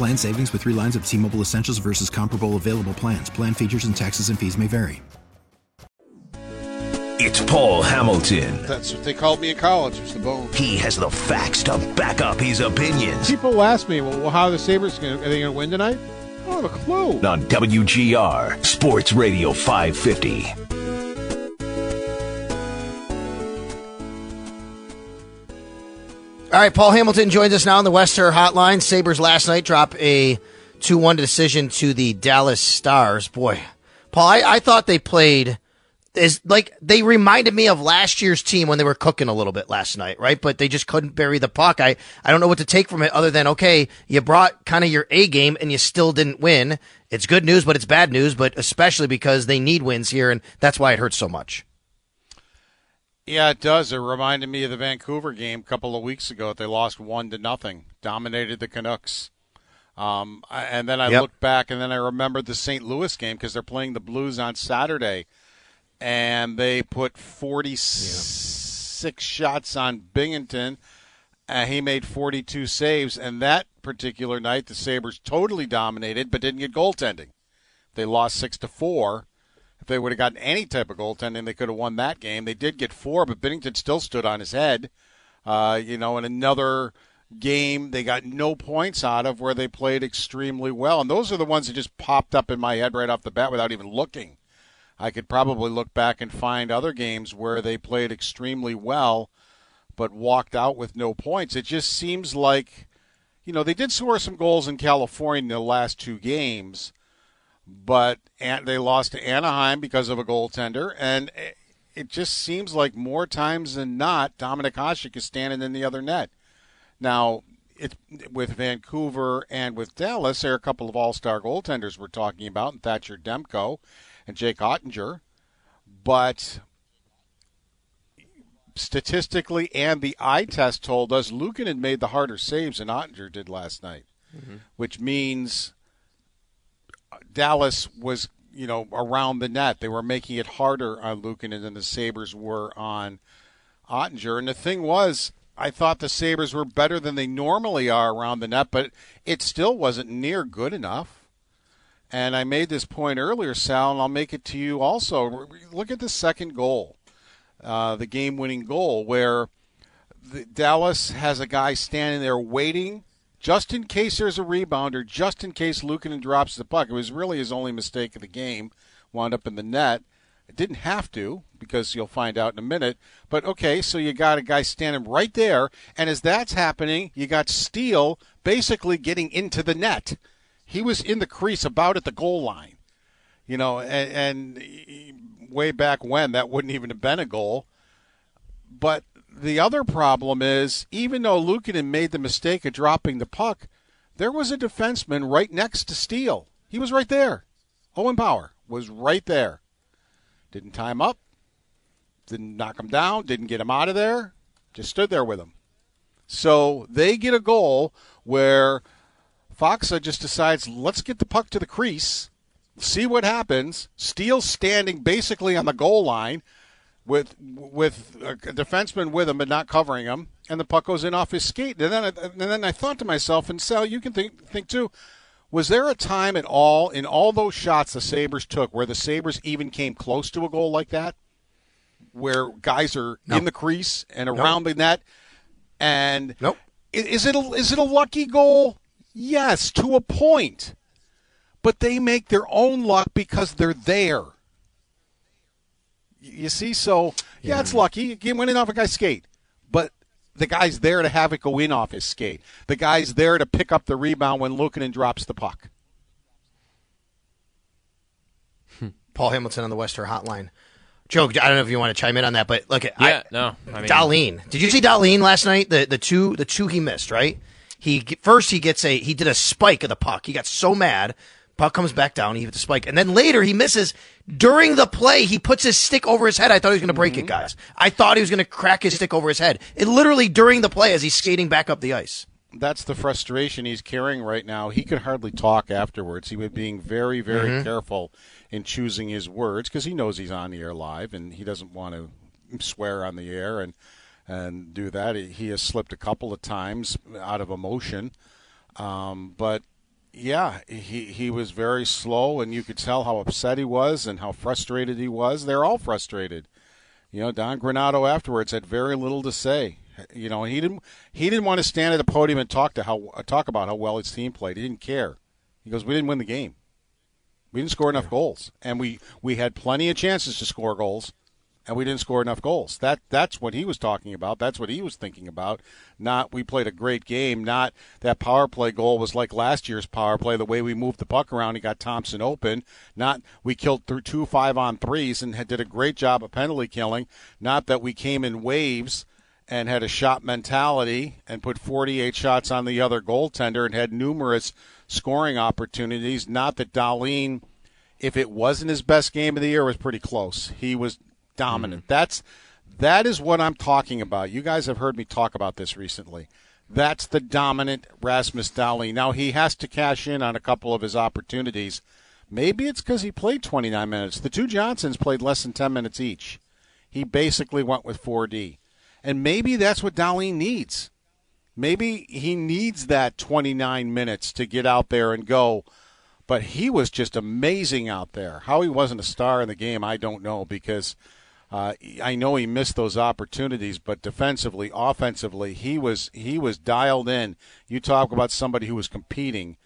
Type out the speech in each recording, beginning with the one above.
Plan savings with three lines of T Mobile Essentials versus comparable available plans. Plan features and taxes and fees may vary. It's Paul Hamilton. That's what they called me in college. It's the bone. He has the facts to back up his opinions. People ask me, well, how are the Sabres going to, are they going to win tonight? I don't have a clue. On WGR, Sports Radio 550. All right, Paul Hamilton joins us now on the Wester Hotline. Sabres last night drop a 2 1 decision to the Dallas Stars. Boy, Paul, I, I thought they played is like they reminded me of last year's team when they were cooking a little bit last night, right? But they just couldn't bury the puck. I, I don't know what to take from it other than, okay, you brought kind of your A game and you still didn't win. It's good news, but it's bad news, but especially because they need wins here, and that's why it hurts so much. Yeah, it does. It reminded me of the Vancouver game a couple of weeks ago. They lost one to nothing, dominated the Canucks. Um, and then I yep. looked back, and then I remembered the St. Louis game because they're playing the Blues on Saturday, and they put 46 yeah. shots on Binnington. Uh, he made 42 saves, and that particular night, the Sabres totally dominated, but didn't get goaltending. They lost six to four if they would have gotten any type of goaltending, they could have won that game. They did get four, but Binnington still stood on his head. Uh, you know, in another game they got no points out of where they played extremely well. And those are the ones that just popped up in my head right off the bat without even looking. I could probably look back and find other games where they played extremely well but walked out with no points. It just seems like, you know, they did score some goals in California in the last two games, but they lost to Anaheim because of a goaltender, and it just seems like more times than not, Dominik Hasek is standing in the other net. Now, it, with Vancouver and with Dallas, there are a couple of all-star goaltenders we're talking about, and Thatcher Demko and Jake Oettinger, but statistically and the eye test told us Luukkonen made the harder saves than Oettinger did last night, mm-hmm. which means Dallas was, you know, around the net. They were making it harder on Luukkonen than the Sabres were on Oettinger. And the thing was, I thought the Sabres were better than they normally are around the net, but it still wasn't near good enough. And I made this point earlier, Sal, and I'll make it to you also. Look at the second goal, uh, the game winning goal, where the, Dallas has a guy standing there waiting just in case there's a rebound or just in case Luukkonen drops the puck. It was really his only mistake of the game, wound up in the net. It didn't have to because you'll find out in a minute. But okay, so you got a guy standing right there, and as that's happening, you got Steel basically getting into the net. He was in the crease about at the goal line, you know, and, and way back when that wouldn't even have been a goal. But the other problem is, even though Luukkonen made the mistake of dropping the puck, there was a defenseman right next to Steel. He was right there. Owen Power was right there. Didn't time up, didn't knock him down, didn't get him out of there, just stood there with him. So they get a goal where Faksa just decides, let's get the puck to the crease, see what happens. Steel's standing basically on the goal line with with a defenseman with him but not covering him, and the puck goes in off his skate. And then, I, and then I thought to myself, and Sal, you can think think too. Was there a time at all in all those shots the Sabres took where the Sabres even came close to a goal like that? Where guys are no. in the crease and around nope. the net, and nope. is it a, is it a lucky goal? Yes, to a point. But they make their own luck because they're there. You see, so yeah, yeah. it's lucky. You winning off a guy's skate, but the guy's there to have it go in off his skate. The guy's there to pick up the rebound when Luukkonen drops the puck. Hmm. Paul Hamilton on the Western Hotline. Joe, I don't know if you want to chime in on that, but look, yeah, I, no, I mean, Dahlin. Did you see Dahlin last night? The the two the two he missed, right? He first he gets a he did a spike of the puck. He got so mad. Puck comes back down. He hit the spike, and then later he misses. During the play, he puts his stick over his head. I thought he was going to break mm-hmm. it, guys. I thought he was going to crack his stick over his head. It literally during the play as he's skating back up the ice. That's the frustration he's carrying right now. He could hardly talk afterwards. He was being very, very mm-hmm. careful in choosing his words because he knows he's on the air live and he doesn't want to swear on the air and and do that. He has slipped a couple of times out of emotion, um, but yeah, he he was very slow, and you could tell how upset he was and how frustrated he was. They're all frustrated. You know, Don Granato afterwards had very little to say. You know, he didn't he didn't want to stand at the podium and talk to how talk about how well his team played. He didn't care. He goes, "We didn't win the game. We didn't score enough goals, and we we had plenty of chances to score goals, and we didn't score enough goals. That that's what he was talking about. That's what he was thinking about. Not we played a great game. Not that power play goal was like last year's power play. The way we moved the puck around and got Thompson open. Not we killed through two five on threes and did a great job of penalty killing. Not that we came in waves and had a shot mentality and put 48 shots on the other goaltender and had numerous scoring opportunities. Not that Dahlin, if it wasn't his best game of the year, was pretty close. He was dominant. Mm. That's that is what I'm talking about. You guys have heard me talk about this recently. That's the dominant Rasmus Dahlin. Now he has to cash in on a couple of his opportunities. Maybe it's because he played 29 minutes. The two Johnsons played less than 10 minutes each. He basically went with 4D. And maybe that's what Dahlin needs. Maybe he needs that 29 minutes to get out there and go. But he was just amazing out there. How he wasn't a star in the game, I don't know because uh, I know he missed those opportunities. But defensively, offensively, he was he was dialed in. You talk about somebody who was competing.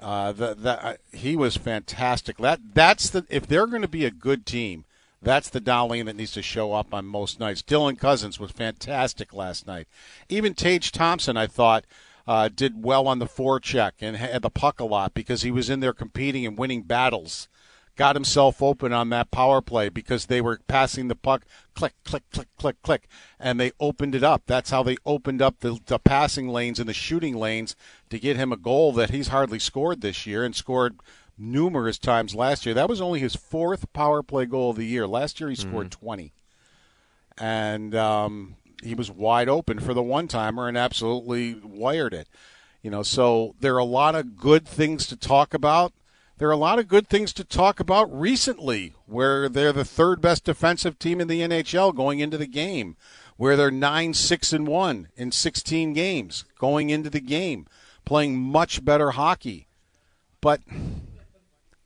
Uh, uh, he was fantastic. That that's the if they're going to be a good team, that's the Dahlin that needs to show up on most nights. Dylan Cozens was fantastic last night. Even Tage Thompson, I thought, uh, did well on the forecheck and had the puck a lot because he was in there competing and winning battles. Got himself open on that power play because they were passing the puck click, click, click, click, click, and they opened it up. That's how they opened up the, the passing lanes and the shooting lanes to get him a goal that he's hardly scored this year and scored numerous times last year. That was only his fourth power play goal of the year. Last year he mm-hmm. scored mm-hmm. 20. And um, he was wide open for the one timer and absolutely wired it. You know, so there are a lot of good things to talk about. There are a lot of good things to talk about recently, where they're the third best defensive team in the NHL going into the game, where they're 9 6 and 1 in 16 games going into the game, playing much better hockey. But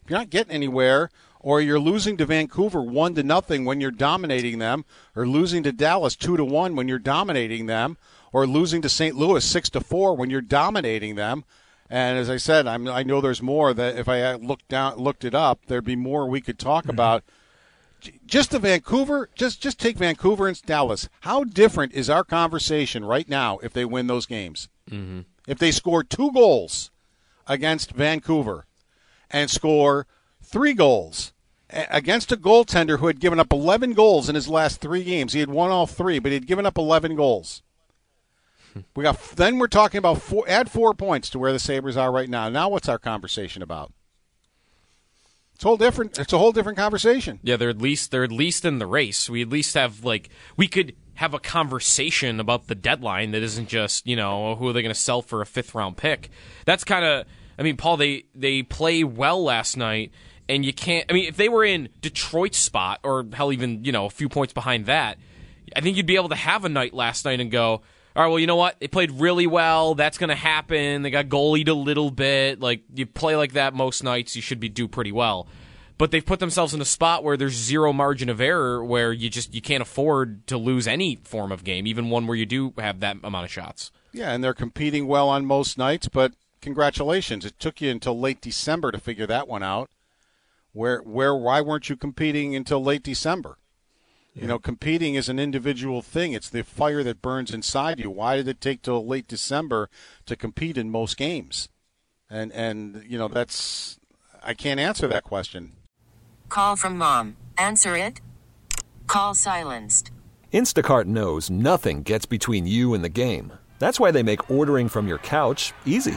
you're not getting anywhere, or you're losing to Vancouver one to nothing when you're dominating them, or losing to Dallas two to one when you're dominating them, or losing to St. Louis six to four when you're dominating them. And as I said, I'm, i know there's more that if I looked down, looked it up, there'd be more we could talk mm-hmm. about. Just the Vancouver, just just take Vancouver and Dallas. How different is our conversation right now if they win those games? Mm-hmm. If they score two goals against Vancouver, and score three goals against a goaltender who had given up 11 goals in his last three games. He had won all three, but he had given up 11 goals. We got then we're talking about four, add four points to where the Sabres are right now. Now what's our conversation about? It's a whole different. It's a whole different conversation. Yeah, they're at least they're at least in the race. We at least have like we could have a conversation about the deadline that isn't just you know who are they going to sell for a fifth round pick. That's kind of I mean, Paul, they they play well last night, and you can't. I mean, if they were in Detroit's spot, or hell, even you know a few points behind that, I think you'd be able to have a night last night and go. All right, well, you know what? They played really well. That's going to happen. They got goalied a little bit. Like you play like that most nights, you should be do pretty well. But they've put themselves in a spot where there's zero margin of error, where you just you can't afford to lose any form of game, even one where you do have that amount of shots. Yeah, and they're competing well on most nights, but congratulations. It took you until late December to figure that one out. Where where why weren't you competing until late December? You know, competing is an individual thing. It's the fire that burns inside you. Why did it take till late December to compete in most games? And and you know, that's I can't answer that question. Call from mom. Answer it. Call silenced. Instacart knows nothing gets between you and the game. That's why they make ordering from your couch easy.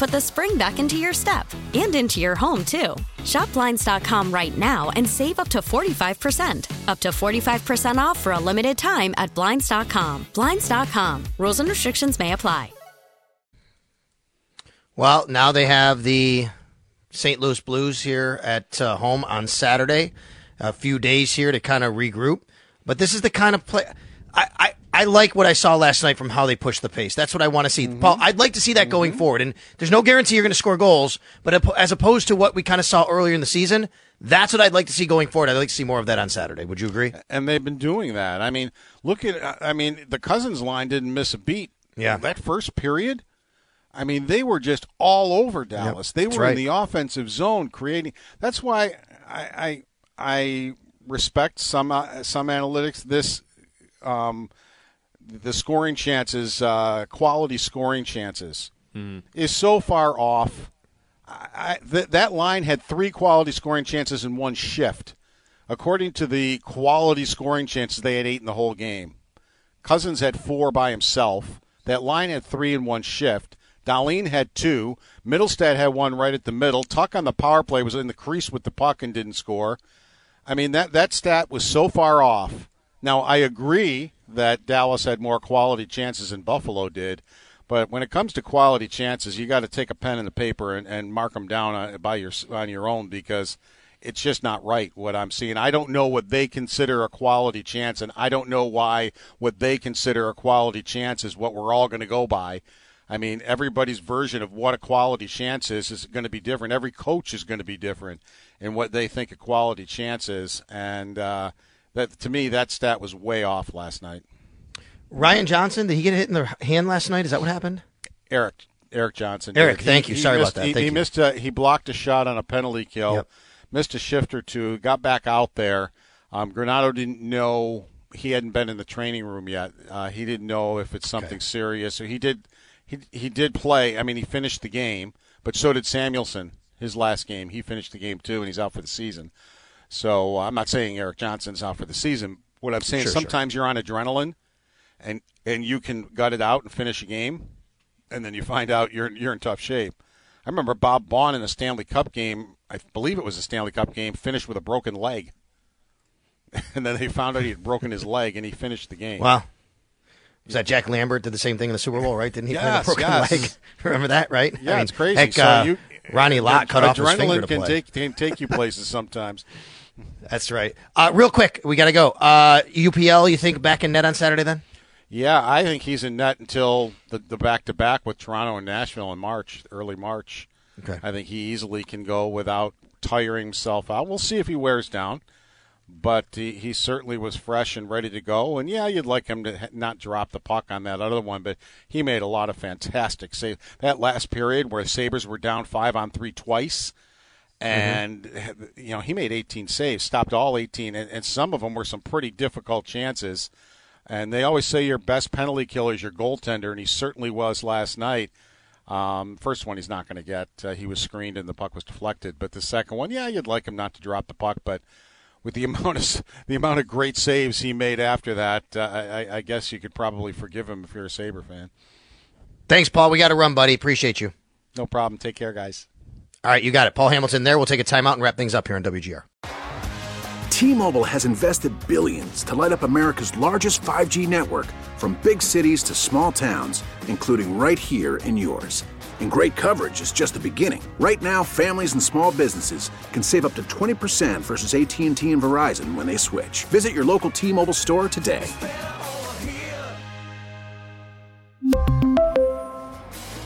put the spring back into your step and into your home, too. Shop Blinds.com right now and save up to 45%. Up to 45% off for a limited time at Blinds.com. Blinds.com. Rules and restrictions may apply. Well, now they have the St. Louis Blues here at uh, home on Saturday. A few days here to kind of regroup. But this is the kind of play. I, I, I like what I saw last night from how they push the pace. That's what I want to see. Paul, I'd like to see that going forward. And there's no guarantee you're going to score goals, but as opposed to what we kind of saw earlier in the season, that's what I'd like to see going forward. I'd like to see more of that on Saturday. Would you agree? And they've been doing that. I mean, look at. I mean, the Cozens line didn't miss a beat. Yeah. that first period. I mean, they were just all over Dallas. they were right. in the offensive zone, creating. That's why I I, I respect some uh, some analytics. This um, the scoring chances, uh, quality scoring chances, is so far off. I, th- that line had three quality scoring chances in one shift. According to the quality scoring chances, they had eight in the whole game. Cozens had four by himself. That line had three in one shift. Dahlin had two. Mittelstadt had one right at the middle. Tuch on the power play was in the crease with the puck and didn't score. I mean that that stat was so far off. Now I agree that Dallas had more quality chances than Buffalo did, but when it comes to quality chances, you got to take a pen and a paper and, and mark them down on, by your on your own because it's just not right what I'm seeing. I don't know what they consider a quality chance, and I don't know why what they consider a quality chance is what we're all going to go by. I mean, everybody's version of what a quality chance is is going to be different. Every coach is going to be different in what they think a quality chance is, and uh, that to me that stat was way off last night. Ryan Johnson, did he get hit in the hand last night? Is that what happened? Erik Erik Johnson. Erik, thank you. Sorry about that. He, Thank he you. missed. A, he blocked a shot on a penalty kill. Yep. Missed a shift or two. Got back out there. Um, Granato didn't know he hadn't been in the training room yet. Uh, he didn't know if it's something serious. So he did. He he did play. I mean, he finished the game, but so did Samuelsson. His last game, he finished the game too, and he's out for the season. So I'm not saying Erik Johnson's out for the season. What I'm saying, Sure, sure. sometimes you're on adrenaline, and and you can gut it out and finish a game, and then you find out you're you're in tough shape. I remember Bob Baun in the Stanley Cup game. I believe it was a Stanley Cup game. Finished with a broken leg, and then they found out he had broken his leg, and he finished the game. Wow. Was that Jack Lambert did the same thing in the Super Bowl, right? Didn't he Yes, a broken yes. leg? Remember that, right? Yeah, I mean, it's crazy. Heck, so uh, you, Ronnie Lott cut off his finger to can play. take can take you places sometimes. That's right. Uh, real quick, we got to go. Uh, UPL, you think back in net on Saturday then? Yeah, I think he's in net until the the back to back with Toronto and Nashville in March, early March. Okay. I think he easily can go without tiring himself out. We'll see if he wears down, but he, he certainly was fresh and ready to go. And yeah, you'd like him to not drop the puck on that other one, but he made a lot of fantastic saves. That last period where Sabres were down five on three twice. And you know he made 18 saves, stopped all 18, and, and some of them were some pretty difficult chances. And they always say your best penalty killer is your goaltender, and he certainly was last night. Um, first one he's not going to get. Uh, he was screened and the puck was deflected. But the second one, yeah, you'd like him not to drop the puck, but with the amount of the amount of great saves he made after that, uh, I, I guess you could probably forgive him if you're a Saber fan. Thanks, Paul. We got to run, buddy. Appreciate you. No problem. Take care, guys. All right, you got it. Paul Hamilton there. We'll take a timeout and wrap things up here on WGR. T-Mobile has invested billions to light up America's largest 5G network from big cities to small towns, including right here in yours. And great coverage is just the beginning. Right now, families and small businesses can save up to 20% versus AT&T and Verizon when they switch. Visit your local T-Mobile store today.